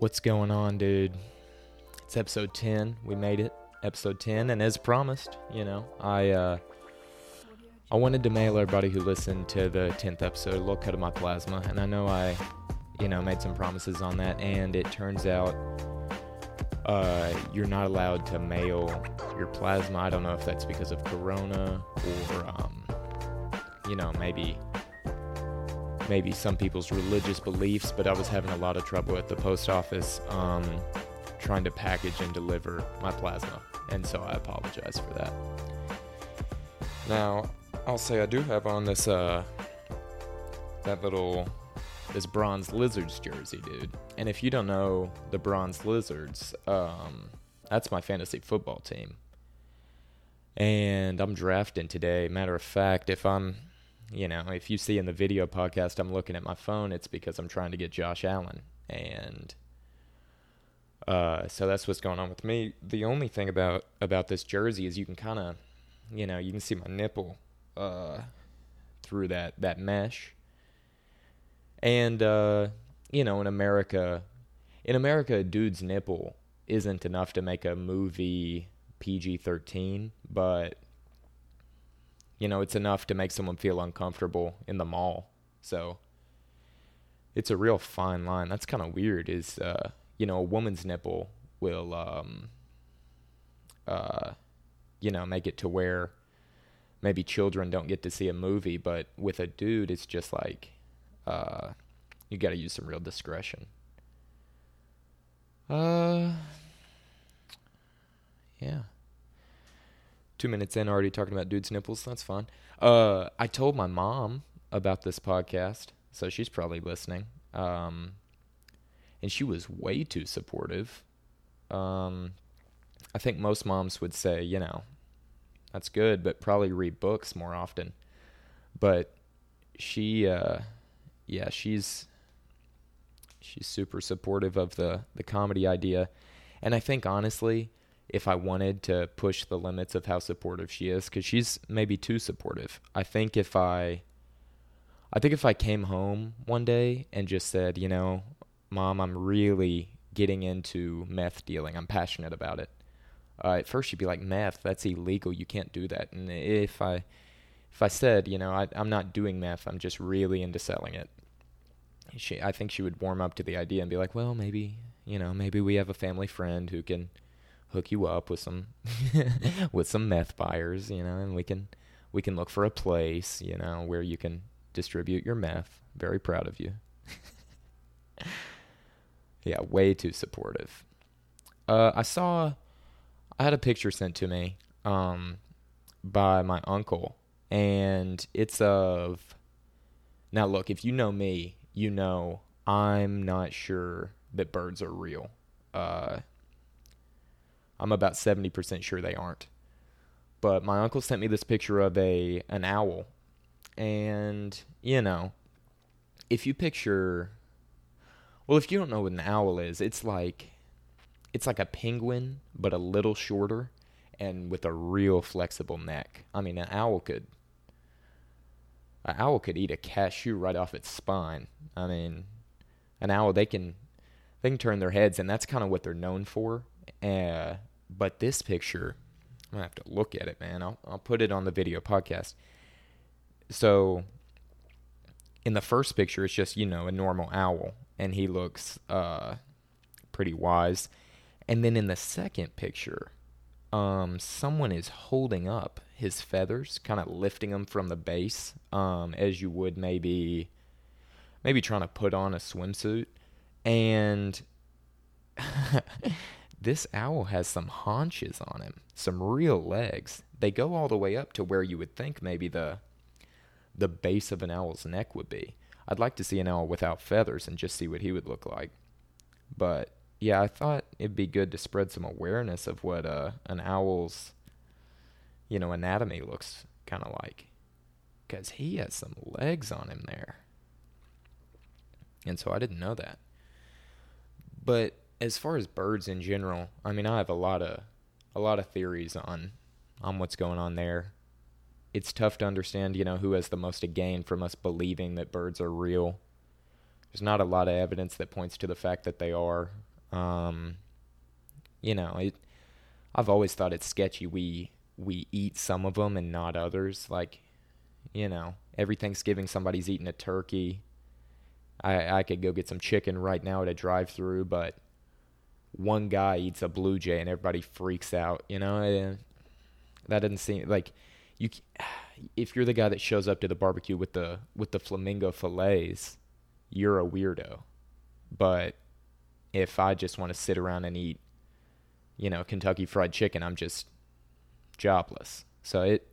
What's going on, dude? It's episode 10. We made it. Episode 10 and as promised, you know, I uh I wanted to mail everybody who listened to the 10th episode a little cut of my plasma and I know I you know, made some promises on that and it turns out uh, you're not allowed to mail your plasma. I don't know if that's because of corona or um, you know, maybe maybe some people's religious beliefs, but I was having a lot of trouble at the post office um, trying to package and deliver my plasma, and so I apologize for that. Now, I'll say I do have on this uh, that little this bronze lizards jersey, dude. And if you don't know the bronze lizards, um, that's my fantasy football team. And I'm drafting today. Matter of fact, if I'm you know, if you see in the video podcast I'm looking at my phone, it's because I'm trying to get Josh Allen. And uh, so that's what's going on with me. The only thing about about this jersey is you can kind of, you know, you can see my nipple uh, through that that mesh. And uh, you know, in America, in America, a dude's nipple isn't enough to make a movie PG-13, but you know, it's enough to make someone feel uncomfortable in the mall. So it's a real fine line. That's kind of weird. Is uh, you know, a woman's nipple will um, uh, you know, make it to where maybe children don't get to see a movie, but with a dude, it's just like uh, you got to use some real discretion. Uh, yeah two minutes in already talking about dude's nipples. That's fun. Uh, I told my mom about this podcast, so she's probably listening. Um, and she was way too supportive. Um, I think most moms would say, you know, that's good, but probably read books more often. But she, uh, yeah, she's she's super supportive of the the comedy idea, and I think honestly, if I wanted to push the limits of how supportive she is cuz she's maybe too supportive. I think if I I think if I came home one day and just said, you know, mom, I'm really getting into meth dealing. I'm passionate about it. Uh, at first she'd be like, meth, that's illegal. You can't do that. And if I if I said, you know, I, I'm not doing meth, I'm just really into selling it. She, I think she would warm up to the idea and be like, well, maybe, you know, maybe we have a family friend who can hook you up with some with some meth buyers, you know, and we can we can look for a place, you know, where you can distribute your meth. Very proud of you. yeah, way too supportive. Uh, I saw I had a picture sent to me um, by my uncle, and it's of now. Look, if you know me, you know I'm not sure that birds are real. Uh, I'm about 70% sure they aren't. But my uncle sent me this picture of a an owl. And, you know, if you picture well, if you don't know what an owl is, it's like it's like a penguin but a little shorter and with a real flexible neck. I mean, an owl could an owl could eat a cashew right off its spine. I mean, an owl they can they can turn their heads and that's kind of what they're known for. Uh, but this picture, I'm gonna have to look at it, man. I'll I'll put it on the video podcast. So in the first picture, it's just you know a normal owl, and he looks uh, pretty wise. And then in the second picture, um, someone is holding up his feathers, kind of lifting them from the base, um, as you would maybe, maybe trying to put on a swimsuit, and this owl has some haunches on him, some real legs. They go all the way up to where you would think maybe the the base of an owl's neck would be. I'd like to see an owl without feathers and just see what he would look like. But yeah, I thought it'd be good to spread some awareness of what uh, an owl's you know anatomy looks kind of like cuz he has some legs on him there. And so I didn't know that. But as far as birds in general, I mean, I have a lot of a lot of theories on on what's going on there. It's tough to understand, you know, who has the most to gain from us believing that birds are real. There's not a lot of evidence that points to the fact that they are. Um, you know, it. I've always thought it's sketchy. We we eat some of them and not others. Like, you know, every Thanksgiving somebody's eating a turkey. I I could go get some chicken right now at a drive-through, but one guy eats a blue jay and everybody freaks out. You know, that doesn't seem like you. If you're the guy that shows up to the barbecue with the with the flamingo fillets, you're a weirdo. But if I just want to sit around and eat, you know, Kentucky Fried Chicken, I'm just jobless. So it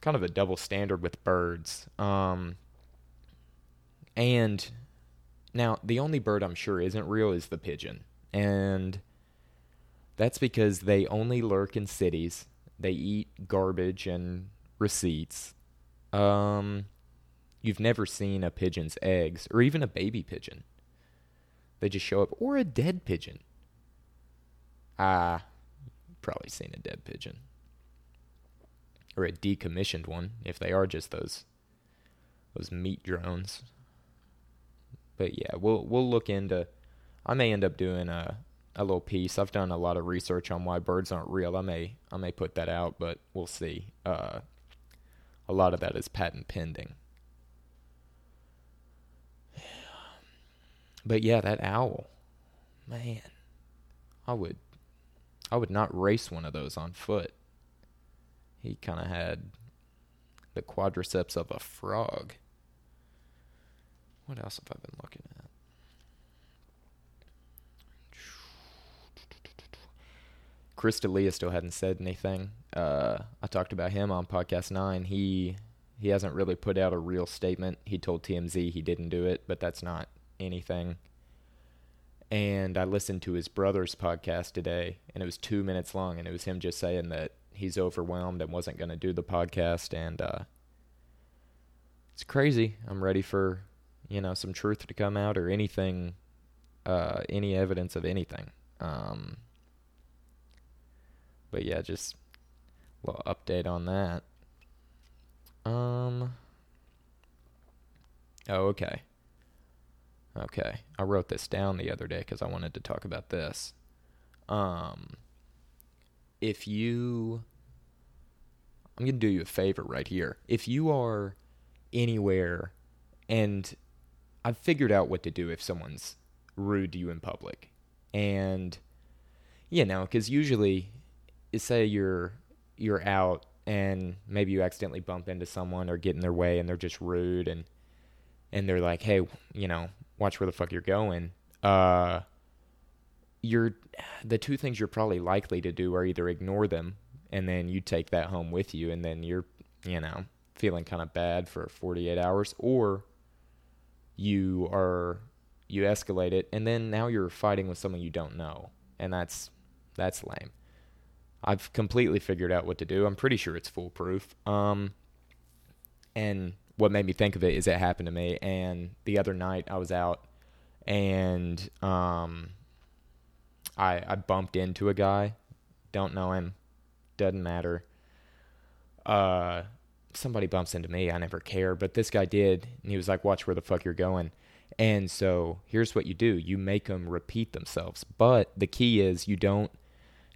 kind of a double standard with birds. Um, and now the only bird I'm sure isn't real is the pigeon. And that's because they only lurk in cities. They eat garbage and receipts. Um, you've never seen a pigeon's eggs or even a baby pigeon. They just show up or a dead pigeon. Ah, probably seen a dead pigeon or a decommissioned one if they are just those those meat drones. But yeah, we'll we'll look into. I may end up doing a a little piece. I've done a lot of research on why birds aren't real. I may I may put that out, but we'll see. Uh, a lot of that is patent pending. But yeah, that owl, man, I would I would not race one of those on foot. He kind of had the quadriceps of a frog. What else have I been looking at? Chris D'Elia still hadn't said anything. Uh, I talked about him on podcast nine. He he hasn't really put out a real statement. He told TMZ he didn't do it, but that's not anything. And I listened to his brother's podcast today, and it was two minutes long, and it was him just saying that he's overwhelmed and wasn't going to do the podcast and uh, it's crazy i'm ready for you know some truth to come out or anything uh, any evidence of anything um, but yeah just a little update on that um oh okay okay i wrote this down the other day because i wanted to talk about this um if you I'm to do you a favor right here. If you are anywhere and I've figured out what to do if someone's rude to you in public. And you know, cuz usually say you're you're out and maybe you accidentally bump into someone or get in their way and they're just rude and and they're like, "Hey, you know, watch where the fuck you're going." Uh you're the two things you're probably likely to do are either ignore them and then you take that home with you and then you're, you know, feeling kind of bad for 48 hours or you are you escalate it and then now you're fighting with someone you don't know and that's that's lame. I've completely figured out what to do. I'm pretty sure it's foolproof. Um and what made me think of it is it happened to me and the other night I was out and um I I bumped into a guy, don't know him, doesn't matter. Uh, somebody bumps into me, I never care, but this guy did, and he was like, "Watch where the fuck you're going." And so here's what you do: you make them repeat themselves. But the key is you don't,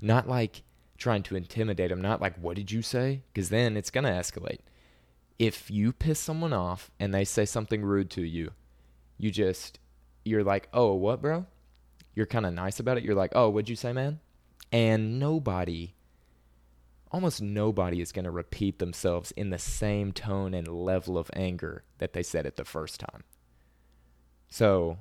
not like trying to intimidate them, not like, "What did you say?" Because then it's gonna escalate. If you piss someone off and they say something rude to you, you just you're like, "Oh, what, bro?" you're kind of nice about it. You're like, oh, what'd you say, man? And nobody, almost nobody is going to repeat themselves in the same tone and level of anger that they said it the first time. So,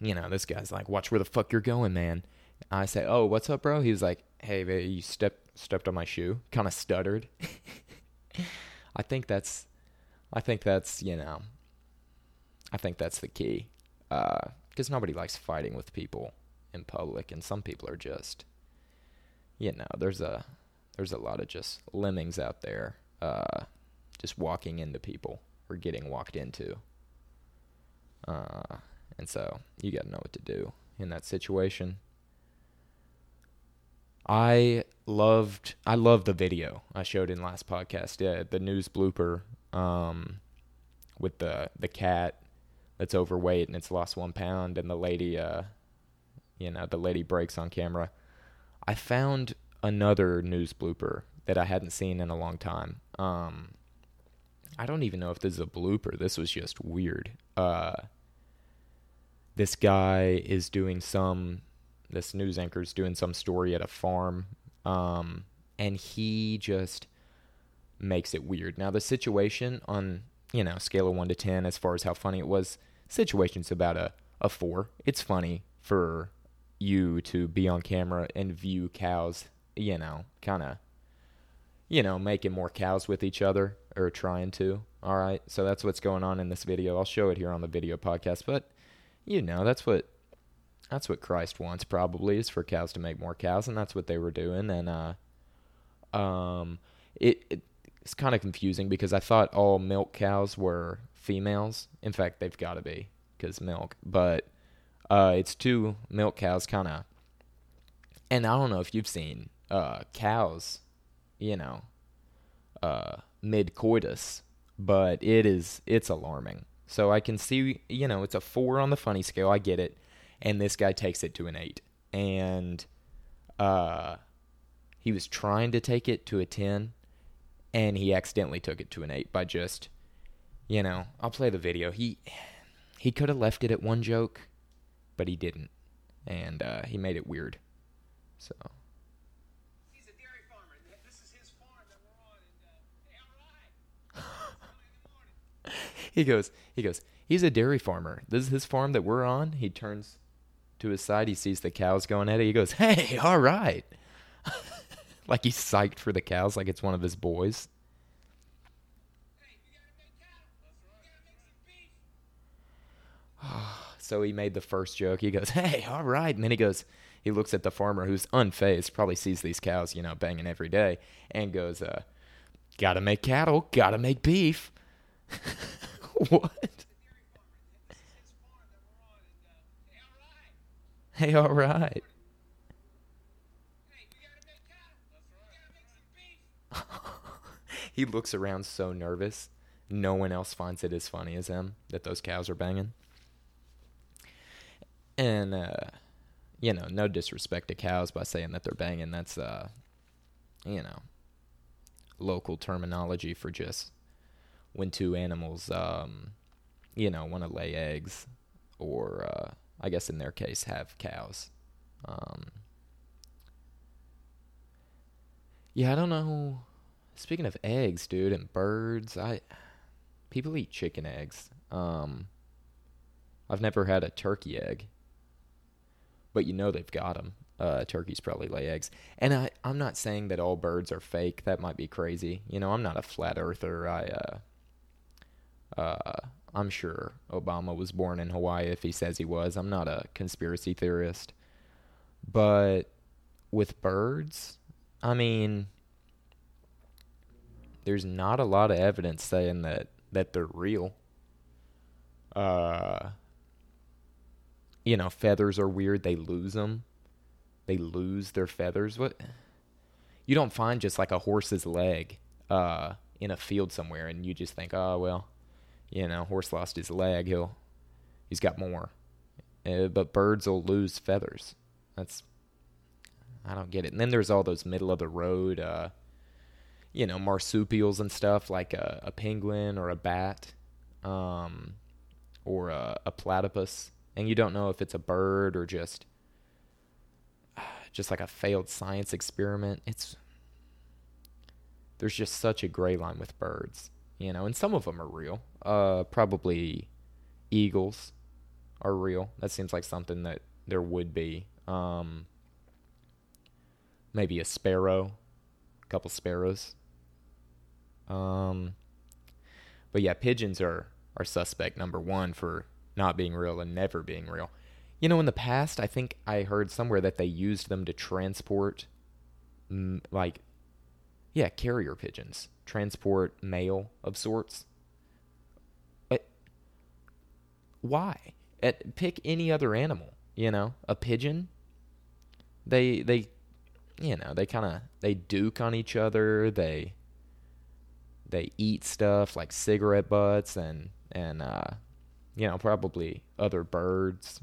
you know, this guy's like, watch where the fuck you're going, man. I say, oh, what's up, bro? He was like, hey, man, you stepped stepped on my shoe. Kind of stuttered. I think that's, I think that's, you know, I think that's the key. Uh, because nobody likes fighting with people in public, and some people are just, you know, there's a there's a lot of just lemmings out there, uh, just walking into people or getting walked into. Uh, and so you got to know what to do in that situation. I loved I loved the video I showed in last podcast, yeah, the news blooper um, with the the cat that's overweight and it's lost one pound, and the lady, uh, you know, the lady breaks on camera. I found another news blooper that I hadn't seen in a long time. Um, I don't even know if this is a blooper. This was just weird. Uh, this guy is doing some, this news anchor is doing some story at a farm, um, and he just makes it weird. Now, the situation on, you know, scale of 1 to 10, as far as how funny it was, situation's about a, a 4. It's funny for you to be on camera and view cows, you know, kind of, you know, making more cows with each other or trying to. All right. So that's what's going on in this video. I'll show it here on the video podcast, but you know, that's what that's what Christ wants probably is for cows to make more cows and that's what they were doing and uh um it, it it's kind of confusing because I thought all milk cows were females. In fact, they've got to be cuz milk, but uh it's two milk cows kind of and I don't know if you've seen uh cows, you know, uh mid coitus, but it is it's alarming. So I can see, you know, it's a four on the funny scale. I get it, and this guy takes it to an eight, and uh, he was trying to take it to a ten, and he accidentally took it to an eight by just, you know, I'll play the video. He he could have left it at one joke, but he didn't, and uh, he made it weird. So. He's a dairy farmer. and This is his farm that we're on. And, uh, hey, all right. Early in the morning. he goes, he goes, he's a dairy farmer. This is his farm that we're on. He turns to his side. He sees the cows going at it. He goes, hey, all right. like he's psyched for the cows, like it's one of his boys. So he made the first joke. He goes, hey, all right. And then he goes, he looks at the farmer who's unfazed, probably sees these cows, you know, banging every day, and goes, uh, gotta make cattle, gotta make beef. what? This is his farm that we're on. And, uh, hey, all right. Hey, all right. Hey, we gotta make cattle. We gotta some beef. he looks around so nervous. No one else finds it as funny as him that those cows are banging. And uh, you know, no disrespect to cows by saying that they're banging. That's uh, you know, local terminology for just when two animals, um, you know, want to lay eggs, or uh, I guess in their case, have cows. Um, yeah, I don't know. Speaking of eggs, dude, and birds, I people eat chicken eggs. Um, I've never had a turkey egg, but you know they've got them. Uh, turkeys probably lay eggs, and I I'm not saying that all birds are fake. That might be crazy. You know, I'm not a flat earther. I uh, uh, I'm sure Obama was born in Hawaii if he says he was. I'm not a conspiracy theorist, but with birds, I mean there's not a lot of evidence saying that that they're real. Uh, you know, feathers are weird. They lose them. They lose their feathers. What? You don't find just like a horse's leg uh, in a field somewhere, and you just think, oh well, you know, horse lost his leg. He'll he's got more. Uh, but birds will lose feathers. That's I don't get it. And then there's all those middle of the road. Uh, you know marsupials and stuff like a, a penguin or a bat um, or a, a platypus and you don't know if it's a bird or just just like a failed science experiment it's there's just such a gray line with birds you know and some of them are real. Uh, probably eagles are real. That seems like something that there would be. Um, maybe a sparrow a couple sparrows. Um, but yeah, pigeons are are suspect number one for not being real and never being real. You know, in the past, I think I heard somewhere that they used them to transport, like, yeah, carrier pigeons, transport mail of sorts. But why? At, pick any other animal. You know, a pigeon. They they, you know, they kind of they duke on each other. They they eat stuff like cigarette butts and and uh, you know probably other birds.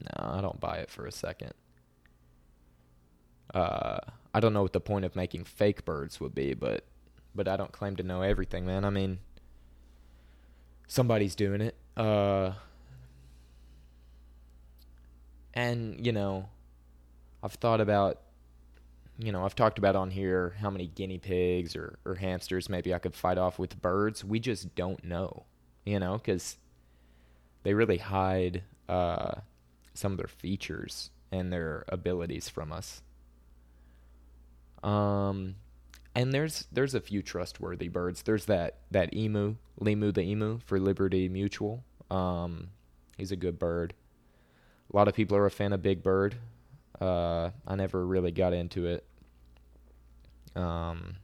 No, I don't buy it for a second. Uh, I don't know what the point of making fake birds would be, but but I don't claim to know everything, man. I mean, somebody's doing it. Uh, and you know, I've thought about, you know, I've talked about on here how many guinea pigs or or hamsters maybe I could fight off with birds. We just don't know, you know, because they really hide uh, some of their features and their abilities from us. Um, and there's there's a few trustworthy birds. There's that that emu, Limu the emu for Liberty Mutual. Um, he's a good bird. A lot of people are a fan of Big Bird. Uh, I never really got into it. Um,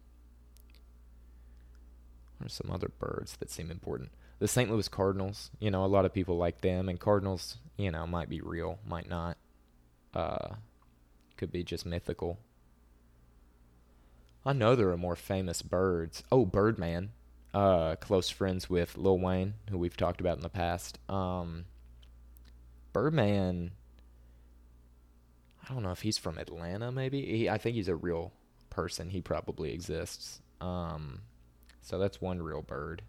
are some other birds that seem important? The St. Louis Cardinals. You know, a lot of people like them, and Cardinals, you know, might be real, might not. Uh, could be just mythical. I know there are more famous birds. Oh, Birdman, uh, close friends with Lil Wayne, who we've talked about in the past. Um, Birdman, I don't know if he's from Atlanta. Maybe he, I think he's a real person. He probably exists. Um, so that's one real bird.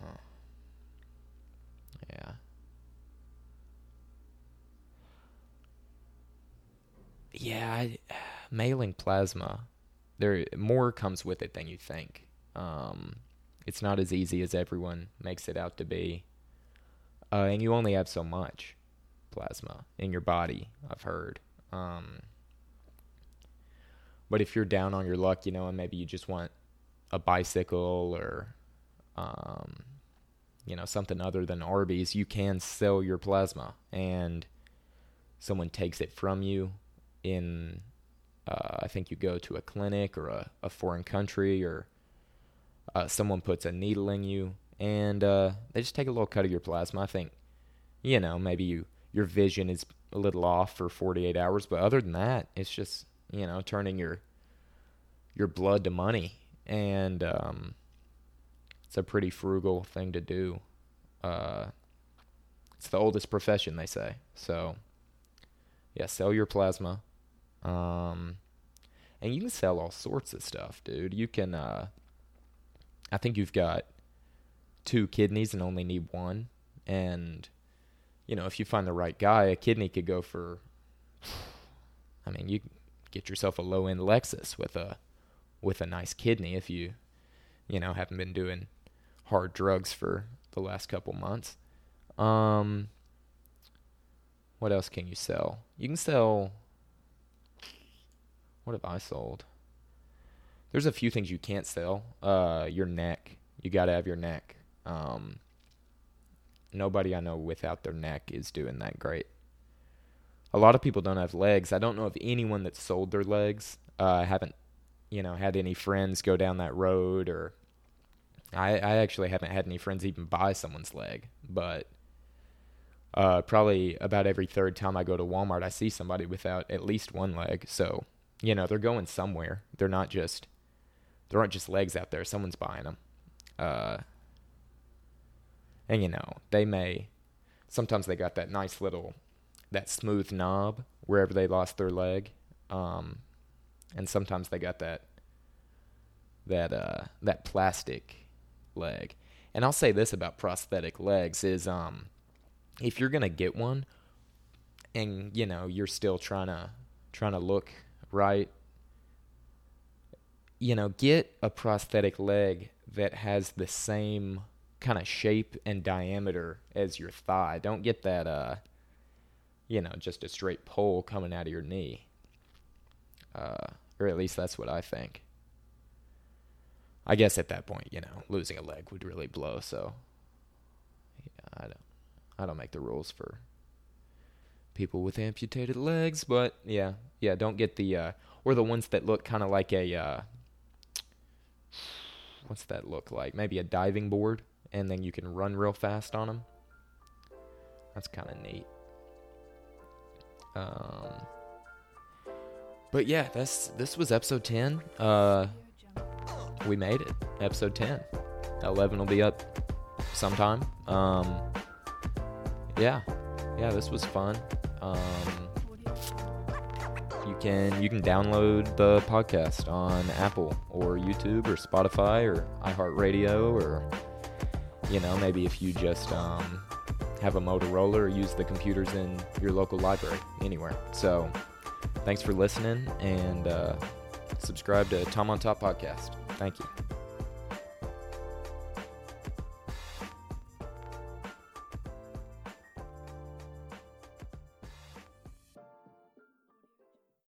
Huh. Yeah. Yeah, I, mailing plasma, there more comes with it than you think. Um, it's not as easy as everyone makes it out to be, uh, and you only have so much plasma in your body. I've heard. Um, but if you're down on your luck, you know, and maybe you just want a bicycle or, um, you know, something other than Arby's, you can sell your plasma, and someone takes it from you in uh, I think you go to a clinic or a, a foreign country or uh, someone puts a needle in you and uh, they just take a little cut of your plasma. I think, you know, maybe you your vision is a little off for 48 hours, but other than that, it's just you know turning your your blood to money, and um, it's a pretty frugal thing to do. Uh, it's the oldest profession, they say. So, yeah, sell your plasma. Um, and you can sell all sorts of stuff, dude. You can, uh, I think you've got two kidneys and only need one. And, you know, if you find the right guy, a kidney could go for, I mean, you get yourself a low end Lexus with a, with a nice kidney if you, you know, haven't been doing hard drugs for the last couple months. Um, what else can you sell? You can sell what have I sold? There's a few things you can't sell. Uh, your neck. You got to have your neck. Um, nobody I know without their neck is doing that great. A lot of people don't have legs. I don't know of anyone that's sold their legs. Uh, I haven't, you know, had any friends go down that road, or I, I actually haven't had any friends even buy someone's leg. But uh, probably about every third time I go to Walmart, I see somebody without at least one leg. So you know they're going somewhere. They're not just there aren't just legs out there. Someone's buying them. Uh, and you know they may sometimes they got that nice little that smooth knob wherever they lost their leg, um, and sometimes they got that that uh, that plastic leg. And I'll say this about prosthetic legs is um, if you're gonna get one, and you know you're still trying to trying to look right? You know, get a prosthetic leg that has the same kind of shape and diameter as your thigh. Don't get that, uh, you know, just a straight pole coming out of your knee. Uh, or at least that's what I think. I guess at that point, you know, losing a leg would really blow. So, yeah, I don't, I don't make the rules for people with amputated legs, but yeah, yeah, don't get the uh, or the ones that look kind of like a uh, what's that look like? Maybe a diving board, and then you can run real fast on them. That's kind of neat. Um, but yeah, that's this was episode ten. Uh, we made it, episode ten. Eleven will be up sometime. Um, yeah, yeah, this was fun. Um, you can you can download the podcast on Apple or YouTube or Spotify or iHeartRadio or you know maybe if you just um, have a Motorola or use the computers in your local library anywhere. So thanks for listening and uh, subscribe to Tom on Top podcast. Thank you.